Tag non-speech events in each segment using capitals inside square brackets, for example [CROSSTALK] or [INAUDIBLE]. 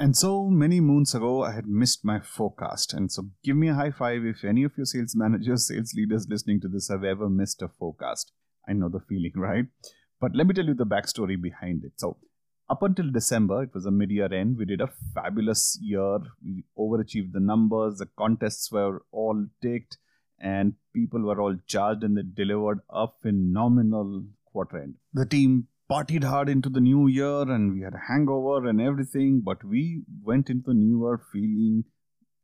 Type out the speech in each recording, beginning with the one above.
And so many moons ago, I had missed my forecast. And so give me a high five if any of your sales managers, [LAUGHS] sales leaders listening to this have ever missed a forecast. I know the feeling, right? But let me tell you the backstory behind it. So, up until December, it was a mid year end. We did a fabulous year. We overachieved the numbers. The contests were all ticked, and people were all charged, and they delivered a phenomenal quarter end. The team partied hard into the new year and we had a hangover and everything, but we went into the new year feeling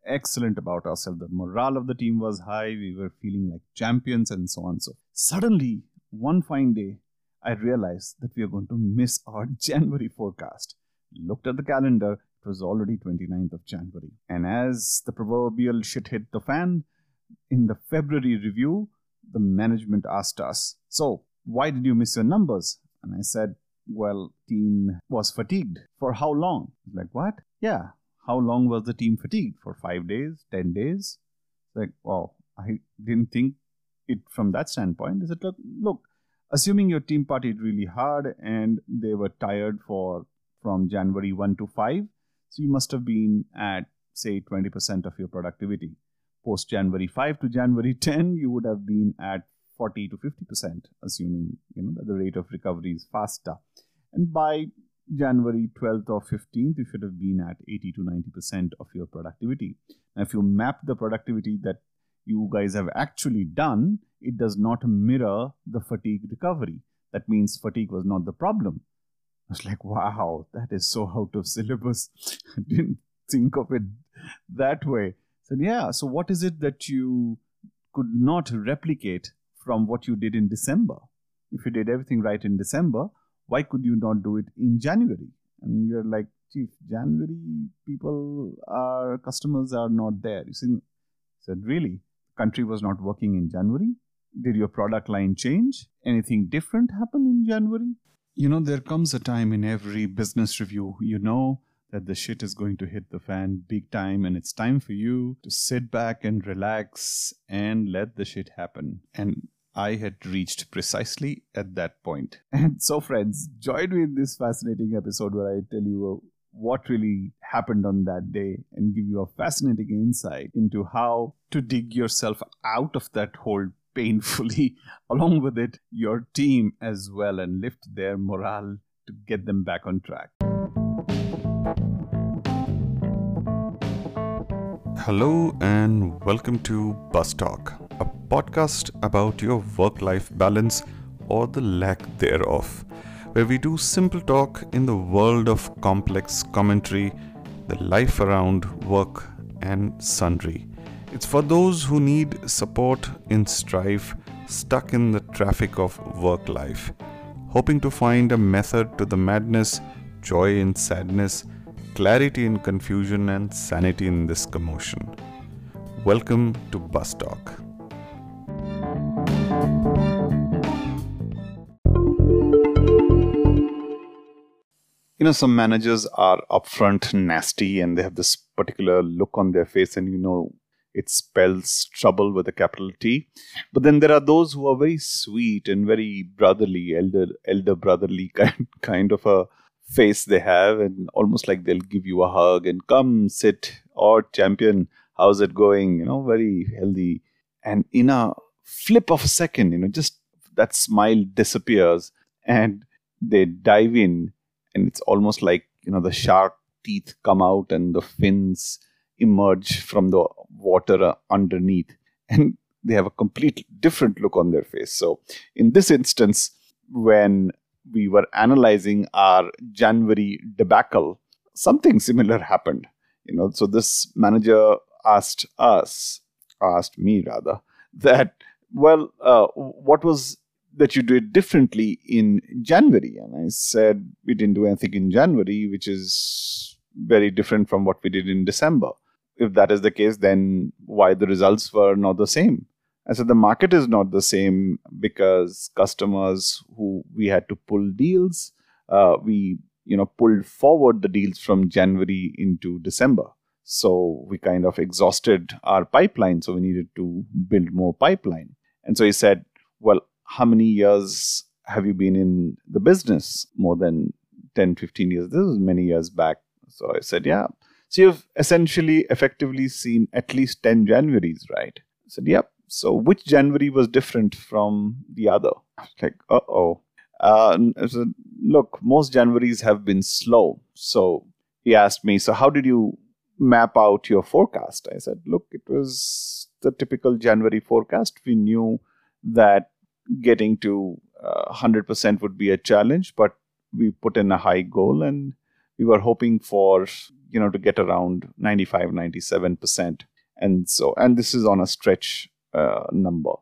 excellent about ourselves. The morale of the team was high, we were feeling like champions and so on. So suddenly, one fine day, I realized that we are going to miss our [LAUGHS] January forecast. Looked at the calendar, it was already 29th of January. And as the proverbial shit hit the fan, in the February review, the management asked us, So, why did you miss your numbers? And I said, well, team was fatigued. For how long? Like, what? Yeah. How long was the team fatigued? For five days, 10 days? Like, well, I didn't think it from that standpoint. Is it like, look, assuming your team partied really hard and they were tired for from January 1 to 5, so you must have been at, say, 20% of your productivity. Post January 5 to January [LAUGHS] 10, you would have been at 40 to 50 percent, assuming you know that the rate of recovery is faster. And by January 12th or 15th, you should have been at 80 to 90 percent of your productivity. Now, if you map the productivity that you guys have actually done, it does not mirror the fatigue recovery. That means fatigue was not the problem. I was like, wow, that is so out of syllabus. [LAUGHS] I didn't think of it that way. So, yeah, so what is it that you could not replicate from what you did in December. If you did everything right in December, why could you not do it in January? And you're like, Chief, January people, our customers are not there. You see, said, really? Country was not working in January? Did your product line change? Anything different happen in January? You know, there comes a time in every business review, you know, that the shit is going to hit the fan big time and it's time for you to sit back and relax and let the shit happen. And I had reached precisely at that point. And so, friends, join me in this fascinating episode where I tell you uh, what really happened on that day and give you a fascinating insight into how to dig yourself out of that hole painfully, [LAUGHS] along with it, your team as well, and lift their morale to get them back on track. Hello, and welcome to Bus Talk a podcast about your work life balance or the lack thereof, where we do simple talk in the world of complex commentary, the life around work and sundry. It's for those who need support in strife, stuck in the traffic of work life, hoping to find a method to the madness, joy in sadness, clarity in confusion, and sanity in this commotion. Welcome to Bus Talk. You know some managers are upfront nasty and they have this particular look on their face and you know it spells trouble with a capital T. But then there are those who are very sweet and very brotherly, elder elder brotherly [LAUGHS] kind kind of a face they have, and almost like they'll give you a hug and come sit or champion, how's it going? You know, very healthy. And in a flip of a second, you know, just that smile disappears and they dive in and it's almost like you know the shark teeth come out and the fins emerge from the water uh, underneath. [LAUGHS] And they have a complete different look on their face. So in this instance when we were analyzing our january debacle something similar happened. You know so this manager asked us asked me rather [LAUGHS] that well uh, what was that you did differently in January. And I said, we didn't do anything in January, which is very different from what we did in December. If that is the case, then why the results were not the same? I said, the market is not the same because customers who we had to pull deals, uh, we you know pulled forward the deals from January into December. So we kind of exhausted our pipeline. So we needed to build more pipeline. And so he said, well, how many years have you been in the business? More than 10, 15 years. This was many years back. So I said, Yeah. So you've essentially effectively seen at least 10 Januaries, right? I said, Yep. So which January was different from the other? Like, uh oh. Uh, said, look, most Januaries have been slow. So he asked me, So how did you map out your forecast? I said, Look, it was the typical January forecast. We knew that getting to uh, 100% would be a challenge, but we put in a high goal and we were hoping for you know to get around 95 97% and so and this is on a stretch uh, number.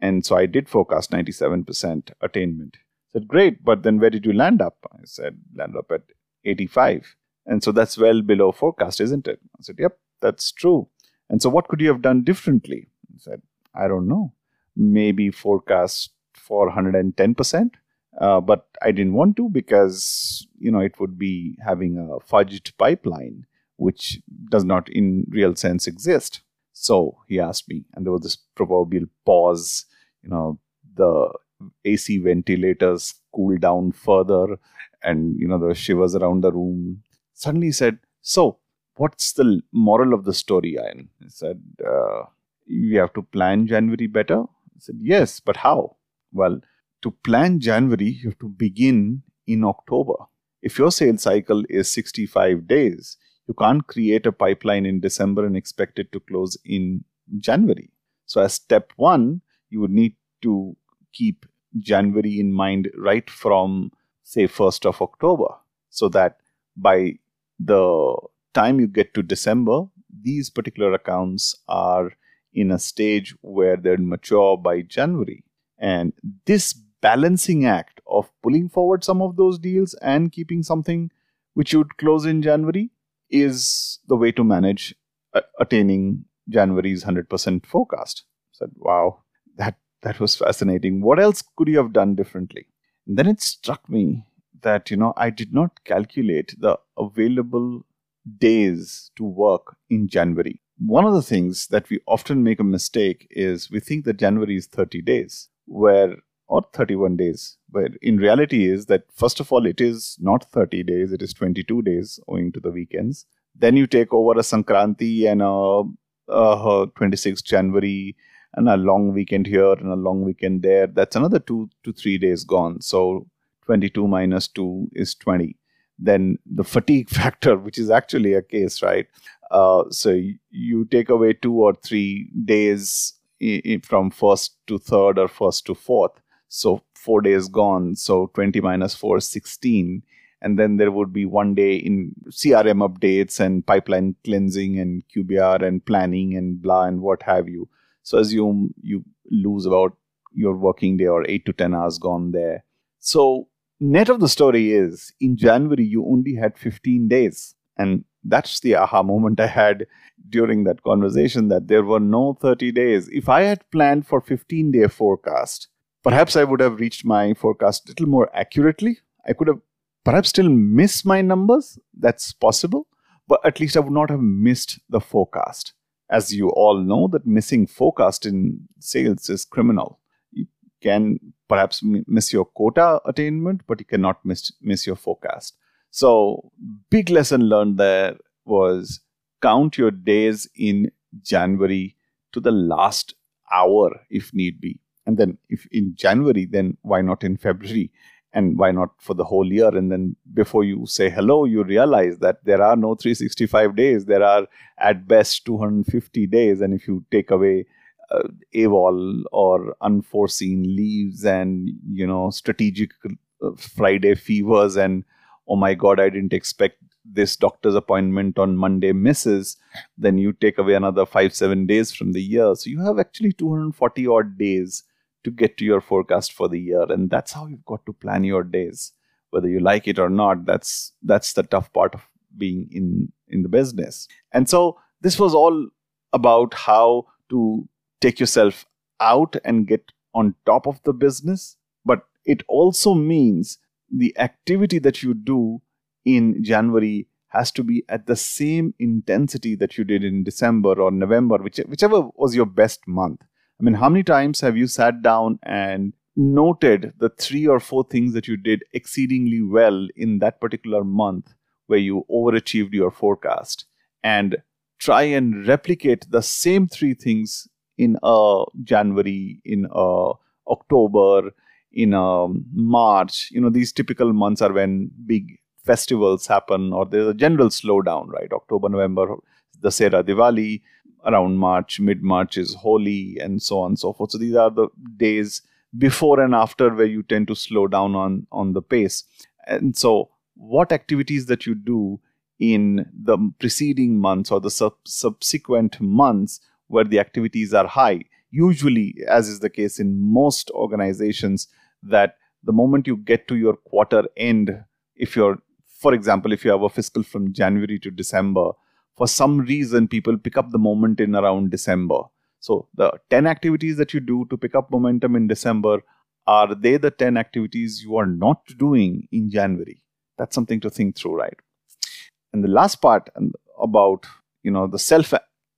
And so i did forecast 97% attainment. I said great but then where did you land up? I said land up at 85 and so that's well below forecast isn't it? I said yep that's true. And so what could you have done differently? I said i don't know. Maybe forecast for 110% uh, but I didn't want to because you know it would be having a fudged pipeline, which does not in real sense exist. So he asked me, and there was this proverbial pause. You know, the AC ventilators cooled down further, and you know there were shivers around the room. Suddenly he said, "So, what's the moral of the story?" Ian he said, uh, "We have to plan January better." I said, "Yes, but how?" Well to plan January, you have to begin in October. If your sales cycle is 65 days, you can't create a pipeline in December and expect it to close in January. So, as step one, you would need to keep January in mind right from, say, 1st of October, so that by the time you get to December, these particular accounts are in a stage where they're mature by January. And this balancing act of pulling forward some of those deals and keeping something which you would close in January is the way to manage uh, attaining January's 100% forecast. I said, wow, that, that was fascinating. What else could you have done differently? And then it struck me that, you know, I did not calculate the available days to work in January. One of the things that we often make a mistake is we think that January is 30 days, where or 31 days. But in reality is that first of all, it is not 30 days, it is 22 days owing to the weekends. Then you take over a Sankranti and a, a 26th January and a long weekend here and a long weekend there. That's another two to three days gone. So 22 minus 2 is 20. Then the fatigue [LAUGHS] factor, which is actually a case, right? Uh, so you take away two or three days from first to third or first to fourth so four days gone. So 20 minus 4 is 16. And then there would be one day in CRM updates and pipeline cleansing and QBR and planning and blah and what have you. So assume you lose about your working day or 8 to 10 hours gone there. So net of the story is in January you only had 15 days. And that's the aha moment I had during that conversation that there were no 30 days. If I had planned for 15 day forecast, Perhaps I would have reached my forecast a little more accurately. I could have perhaps still missed my numbers. That's possible. But at least I would not have missed the forecast. As you all know, that missing forecast in sales is criminal. You can perhaps miss your quota attainment, but you cannot miss, miss your forecast. So, big lesson learned there was count your days in January to the last hour if need be. And then if in january then why not in february? And why not for the whole year? And then before you say hello you realize that there are no 365 days. There are at best 250 days. And if you take away uh, AWOL or unforeseen leaves and you know strategic uh, friday fevers and oh my god i didn't expect this doctor's appointment on Monday misses, then you take away another five, seven days from the year. So you have actually 240 odd days to get to your forecast for the year. And that's how you've got to plan your days. Whether you like it or not that's that's the tough part of being in in the business. And so this was all about how to take yourself out and get on top of the business. But it also means the activity that you do in january has to be at the same intensity that you did in december or november which, whichever was your best month. I mean, how many times have you sat down and noted the three or four things that you did exceedingly well in that particular month where you overachieved your forecast? And try and replicate the same three things in a January, in a October, in a March. You know, these typical months are when big festivals happen or there's a general slowdown, right? October, November, Dussehra Diwali, around March, mid March is Holi, and so on and so forth. So these are the days before and after where you tend to slow down on on the pace. And so, what activities that you do in the preceding months or the sub- subsequent months where the activities are high, usually, as is the case in most organizations, that the moment you get to your quarter end, if you're, for example, if you have a fiscal from January to December, for some reason people pick up the moment in around December. So the 10 activities that you do to pick up momentum in December are they the 10 activities you are not doing in January? That's something to think through, right? And the last part um, about you know the self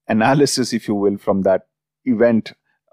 analysis, if you will, from that event,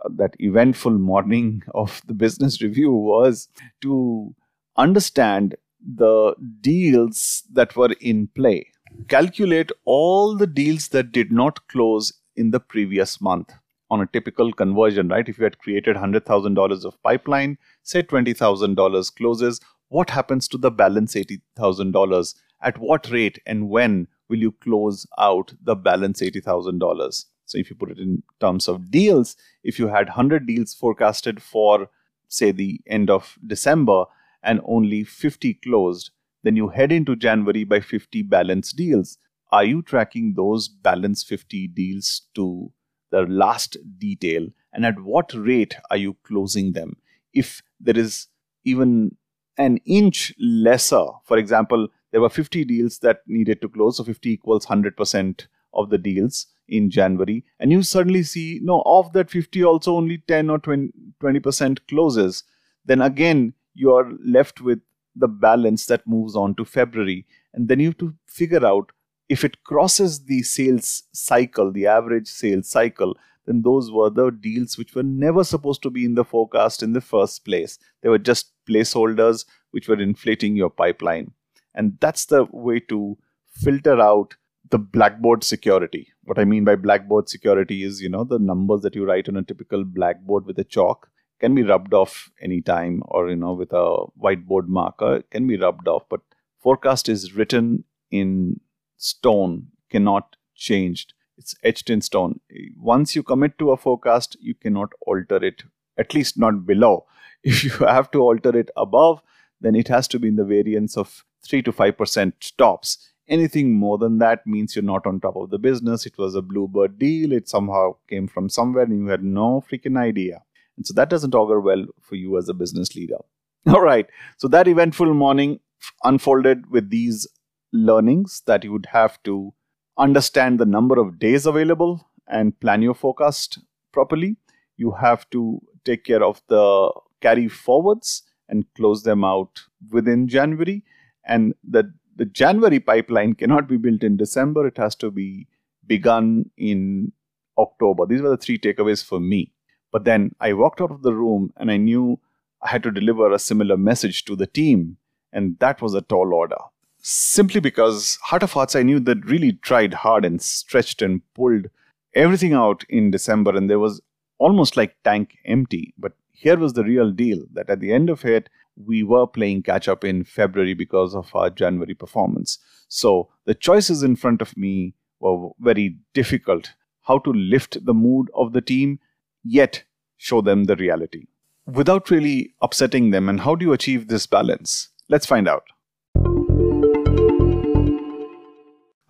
that eventful morning [LAUGHS] of the business review was to understand the deals that were in play calculate all the deals that did not close in the previous month on a typical conversion, right? If you had created $100,000 of pipeline, say $20,000 closes, what happens to the balance $80,000? At what rate and when will you close out the balance $80,000? So if you put it in terms of deals, if you had 100 deals forecasted for, say, the end of December and only 50 closed, then you head into January by 50 balance deals. Are you tracking those balance 50 deals to the last detail? And at what rate are you closing them? If there is even an inch lesser, for example, there were 50 deals that needed to close, so 50 equals 100% of the deals in January, and you suddenly see, no, of that 50, also only 10 or 20, 20% closes, then again, you are left with the balance that moves on to February. And then you have to figure out if it crosses the sales cycle, the average sales cycle, then those were the deals which were never supposed to be in the forecast in the first place. They were just placeholders which were inflating your pipeline. And that's the way to filter out the blackboard security. What I mean by blackboard security is, you know, the numbers that you write on a typical blackboard with a chalk can be rubbed off anytime or you know with a whiteboard marker can be rubbed off but forecast is written in stone cannot changed. It's etched in stone. Once you commit to a forecast you cannot alter it at least not below. [LAUGHS] If you have to alter it above then it has to be in the variance of 3 to 5% tops anything more than that means you're not on top of the business it was a bluebird deal it somehow came from somewhere and you had no freaking idea and so that doesn't augur well for you as a business leader. [LAUGHS] All right. So that eventful morning unfolded with these learnings that you would have to understand the number of days available and plan your forecast properly. You have to take care of the carry forwards and close them out within January. And the, the January pipeline cannot be built in December, it has to be begun in October. These were the three takeaways for me. But then I walked out of the room and I knew I had to deliver a similar message to the team. And that was a tall order. Simply because Heart of Hearts, I knew that really tried hard and stretched and pulled everything out in December. And there was almost like tank empty. But here was the real deal that at the end of it, we were playing catch up in February because of our January performance. So the choices in front of me were very difficult. How to lift the mood of the team yet show them the reality without really upsetting them. And how do you achieve this balance? Let's find out.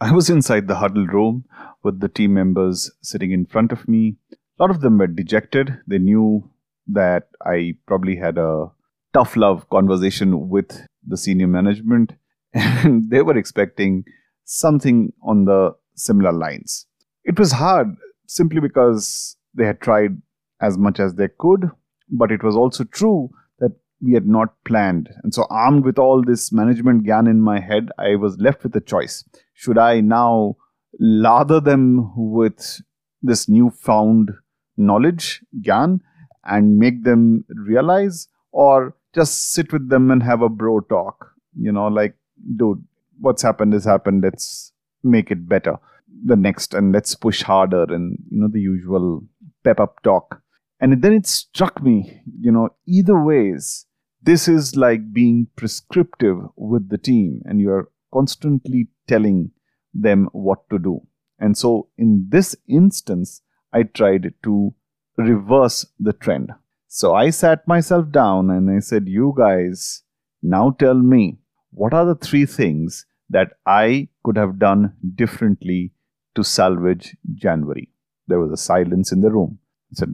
I was inside the huddle room with the team members sitting in front of me. A lot of them were dejected. They knew that I probably had a tough love conversation with the senior management, [LAUGHS] and they were expecting something on the similar lines. It was hard simply because they had tried as much as they could, but it was also true that we had not planned. And so, armed with all this management gyan in my head, I was left with a choice. Should I now lather them with this newfound knowledge, gyan, and make them realize, or just sit with them and have a bro talk? You know, like, dude, what's happened has happened. Let's make it better the next and let's push harder and you know the usual pep up talk and then it struck me you know either ways this is like being prescriptive with the team and you're constantly telling them what to do and so in this instance i tried to reverse the trend so i sat myself down and i said you guys now tell me what are the three things that i could have done differently to salvage January. There was a silence in the room. So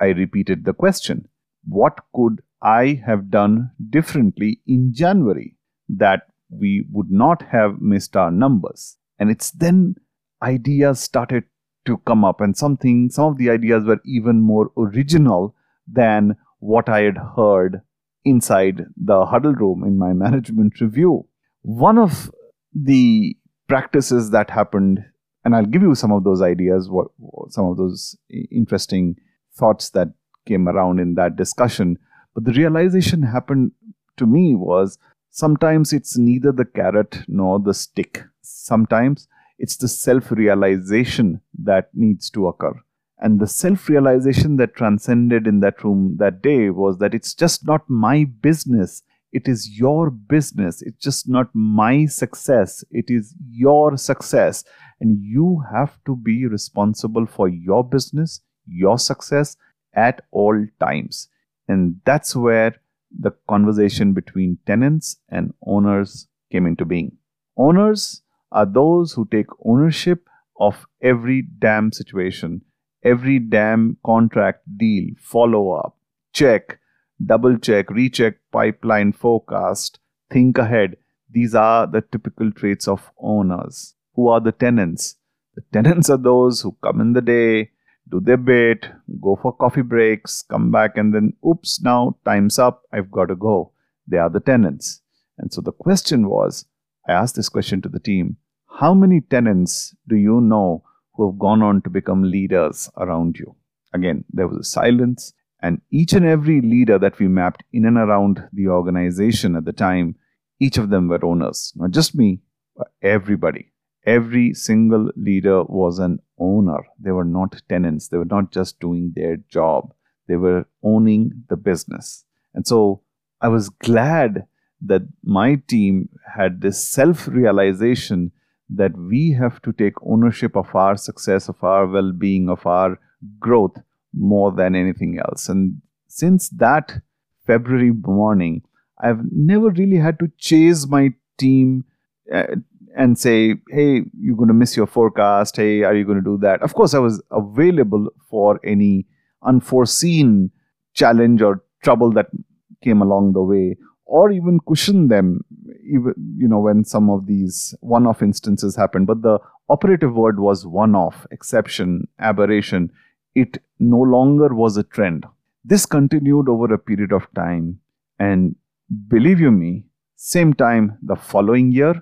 I repeated the question What could I have done differently in January that we would not have missed our numbers? And it's then ideas started to come up, and something, some of the ideas were even more original than what I had heard inside the huddle room in my [LAUGHS] management review. One of the practices that happened and I'll give you some of those ideas, what, some of those interesting thoughts that came around in that discussion. But the realization happened to me was sometimes it's neither the carrot nor the stick. Sometimes it's the self realization that needs to occur. And the self realization that transcended in that room that day was that it's just not my business it is your business. It's just not my success. It is your success. And you have to be responsible for your business, your success at all times. And that's where the conversation between tenants and owners came into being. Owners are those who take ownership of every damn situation, every damn contract deal, follow up, check, double check, recheck pipeline forecast, think ahead. These are the typical traits of owners. Who are the tenants? The tenants are those who come in the day, do their bit, go for coffee breaks, come back, and then, oops, now time's up, I've got to go. They are the tenants. And so the question was I asked this question to the team How many tenants do you know who have gone on to become leaders around you? Again, there was a silence. And each and every leader that we mapped in and around the organization at the time, each of them were owners. Not just me, but everybody. Every single leader was an owner. They were not tenants. They were not just doing their job. They were owning the business. And so I was glad that my team had this self realization that we have to take ownership of our success, of our well being, of our growth more than anything else. And since that February morning, I've never really had to chase my team uh, and say, hey, you're going to miss your forecast. Hey, are you going to do that? Of course, I was available for any unforeseen challenge or trouble that came along the way, or even cushion them, even you know, when some of these one-off instances happened. But the operative word was one-off, exception, aberration it no longer was a trend. This continued over a period of time, and believe you me, same time the following year,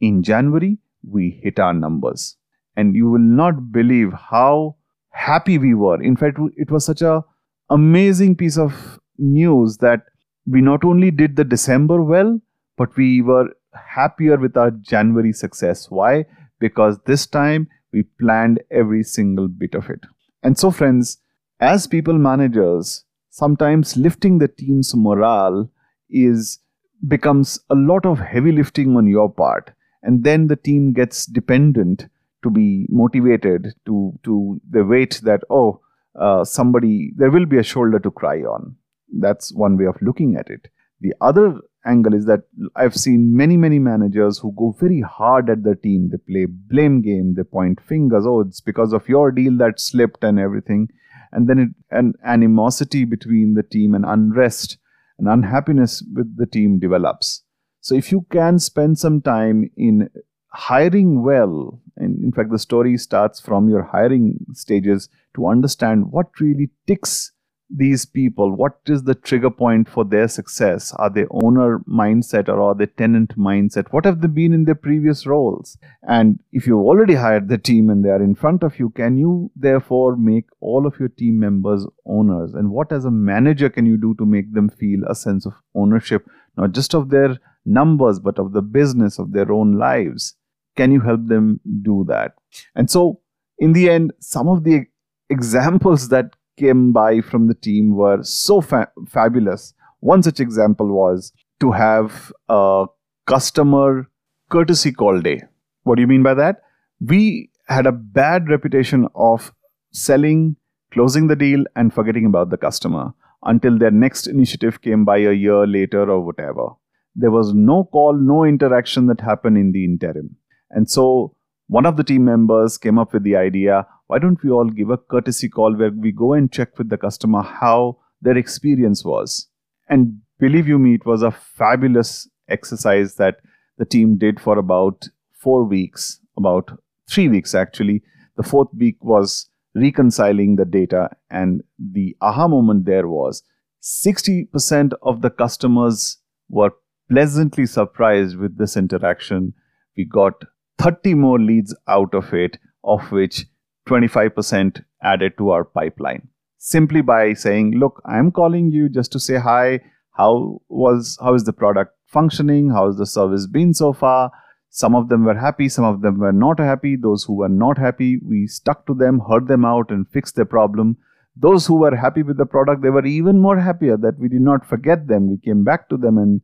in January, we hit our numbers. And you will not believe how happy we were. In fact, it was such a amazing piece of news that we not only did the December well, but we were happier with our January success. Why? Because this time we planned every single bit of it. And so, friends, as people managers, sometimes lifting the team's morale is becomes a lot of heavy lifting on your part and then the team gets dependent to be motivated to to the weight that oh uh, somebody there will be a shoulder to cry on that's one way of looking at it the other angle is that I've seen many, many managers who go very hard at the team. They play blame game, they point fingers, oh, it's because of your deal that slipped and everything. And then it, an animosity between the team and unrest and unhappiness with the team develops. So if you can spend some time in hiring well, and in fact, the story starts from your hiring stages to understand what really ticks these people what is the trigger point for their success are they owner mindset or are they tenant mindset what have they been in their previous roles and if you've already hired the team and they are in front of you can you therefore make all of your team members owners and what as a manager can you do to make them feel a sense of ownership not just of their numbers, but of the business of their own lives. Can you help them do that? And so, in the end, some of the examples [LAUGHS] that came by from the team were so fa- fabulous. One such example was to have a customer courtesy call day. What do you mean by that? We had a bad reputation of selling, closing the deal, and forgetting about the customer until their next initiative came by a year later or whatever. There was no call, no interaction that happened in the interim. And so one of the team members came up with the idea why don't we all give a courtesy call where we go and check with the customer how their experience was? And believe you me, it was a fabulous exercise that the team did for about four weeks, about three weeks actually. The fourth week was reconciling the data, and the aha moment there was 60% of the customers were pleasantly surprised with this interaction. We got 30 more leads out of it, of which 25% added to our pipeline. Simply by saying, look, I'm calling you just to say hi. How was how is the product functioning? How's the service been so far? Some of them were happy, some of them were not happy. Those who were not happy, we stuck to them, heard them out, and fixed their problem. Those who were happy with the product, they were even more happier that we did not forget them. We came back to them and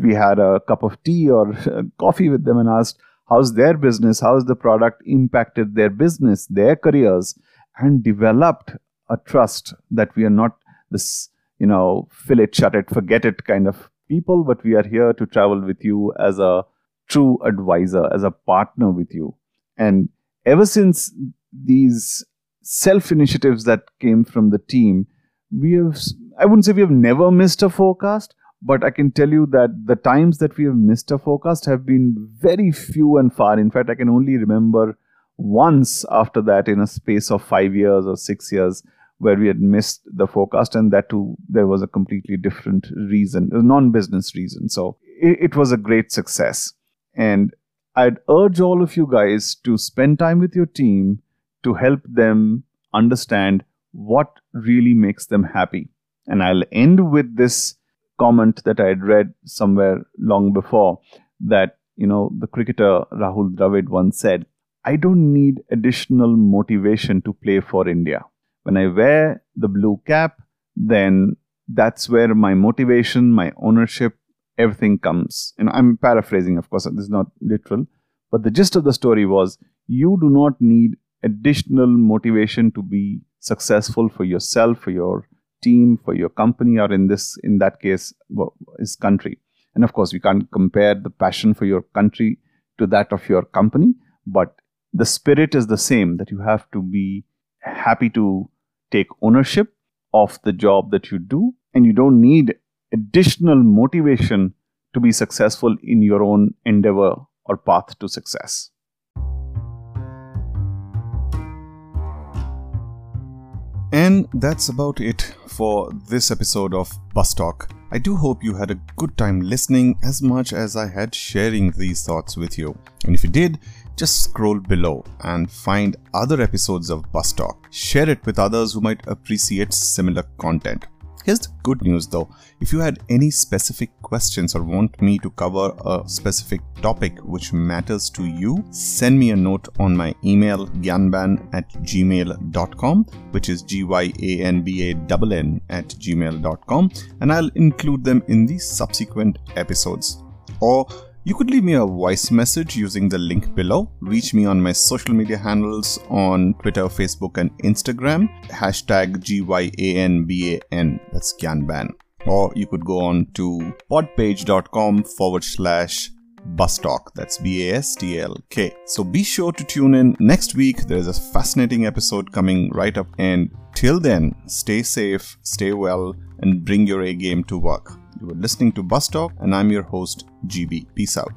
we had a cup of tea or [LAUGHS] coffee with them and asked, how's their business, how's the product impacted their business, their careers, and developed a trust that we are not this, you know, fill it, shut it, forget it kind of people, but we are here to travel with you as a true advisor, as a partner with you. And ever since these self initiatives that came from the team, we have, I wouldn't say we have never missed a forecast, but I can tell you that the times that we have missed a forecast have been very few and far. In fact, I can only remember once after that in a space of five years or six years where we had missed the forecast, and that too, there was a completely different reason, a non business reason. So it, it was a great success. And I'd urge all of you guys to spend time with your team to help them understand what really makes them happy. And I'll end with this comment that I had read somewhere long before that, you know, the cricketer Rahul Dravid once said, I don't need additional motivation to play for India. When I wear the blue cap, then that's where my motivation, my ownership, everything comes. And I'm paraphrasing, of course, this is not literal. But the gist of the story was you do not need additional motivation to be successful for yourself, for your team, for your company, or in this, in that case, is country. And of course, we can't compare the passion for your country to that of your company, but the spirit is the same that you have to be happy to take ownership of the job that you do, and you don't need additional motivation to be successful in your own endeavor or path to success. And that's about it for this episode of Bus Talk. I do hope you had a good time listening as much as I had sharing these thoughts with you. And if you did, just scroll below and find other episodes of Bus Talk. Share it with others who might appreciate similar content. Here's the good news though. If you had any specific questions or want me to cover a specific topic which matters to you, send me a note on my email gyanban at gmail.com, which is G-Y-A-N-B-A-N-N at gmail.com, and I'll include them in the subsequent episodes. Or you could leave me a voice message using the link below. Reach me on my social media handles on Twitter, Facebook, and Instagram. Hashtag GYANBAN. That's Gyanban. Or you could go on to podpage.com forward slash Bastalk. That's B A S T L K. So be sure to tune in next week. There's a fascinating episode coming right up. And till then, stay safe, stay well, and bring your A game to work. You are listening to Bus Talk, and I'm your host, GB. Peace out.